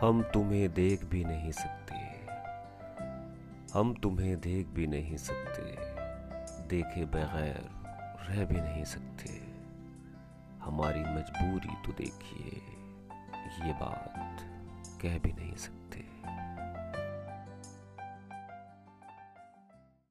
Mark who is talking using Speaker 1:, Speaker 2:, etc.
Speaker 1: हम तुम्हें देख भी नहीं सकते। हम तुम्हें देख भी नहीं सकते। देखे बगैर रह भी नहीं सकते। हमारी मजबूरी तो देखिए, ये बात कह भी नहीं सकते।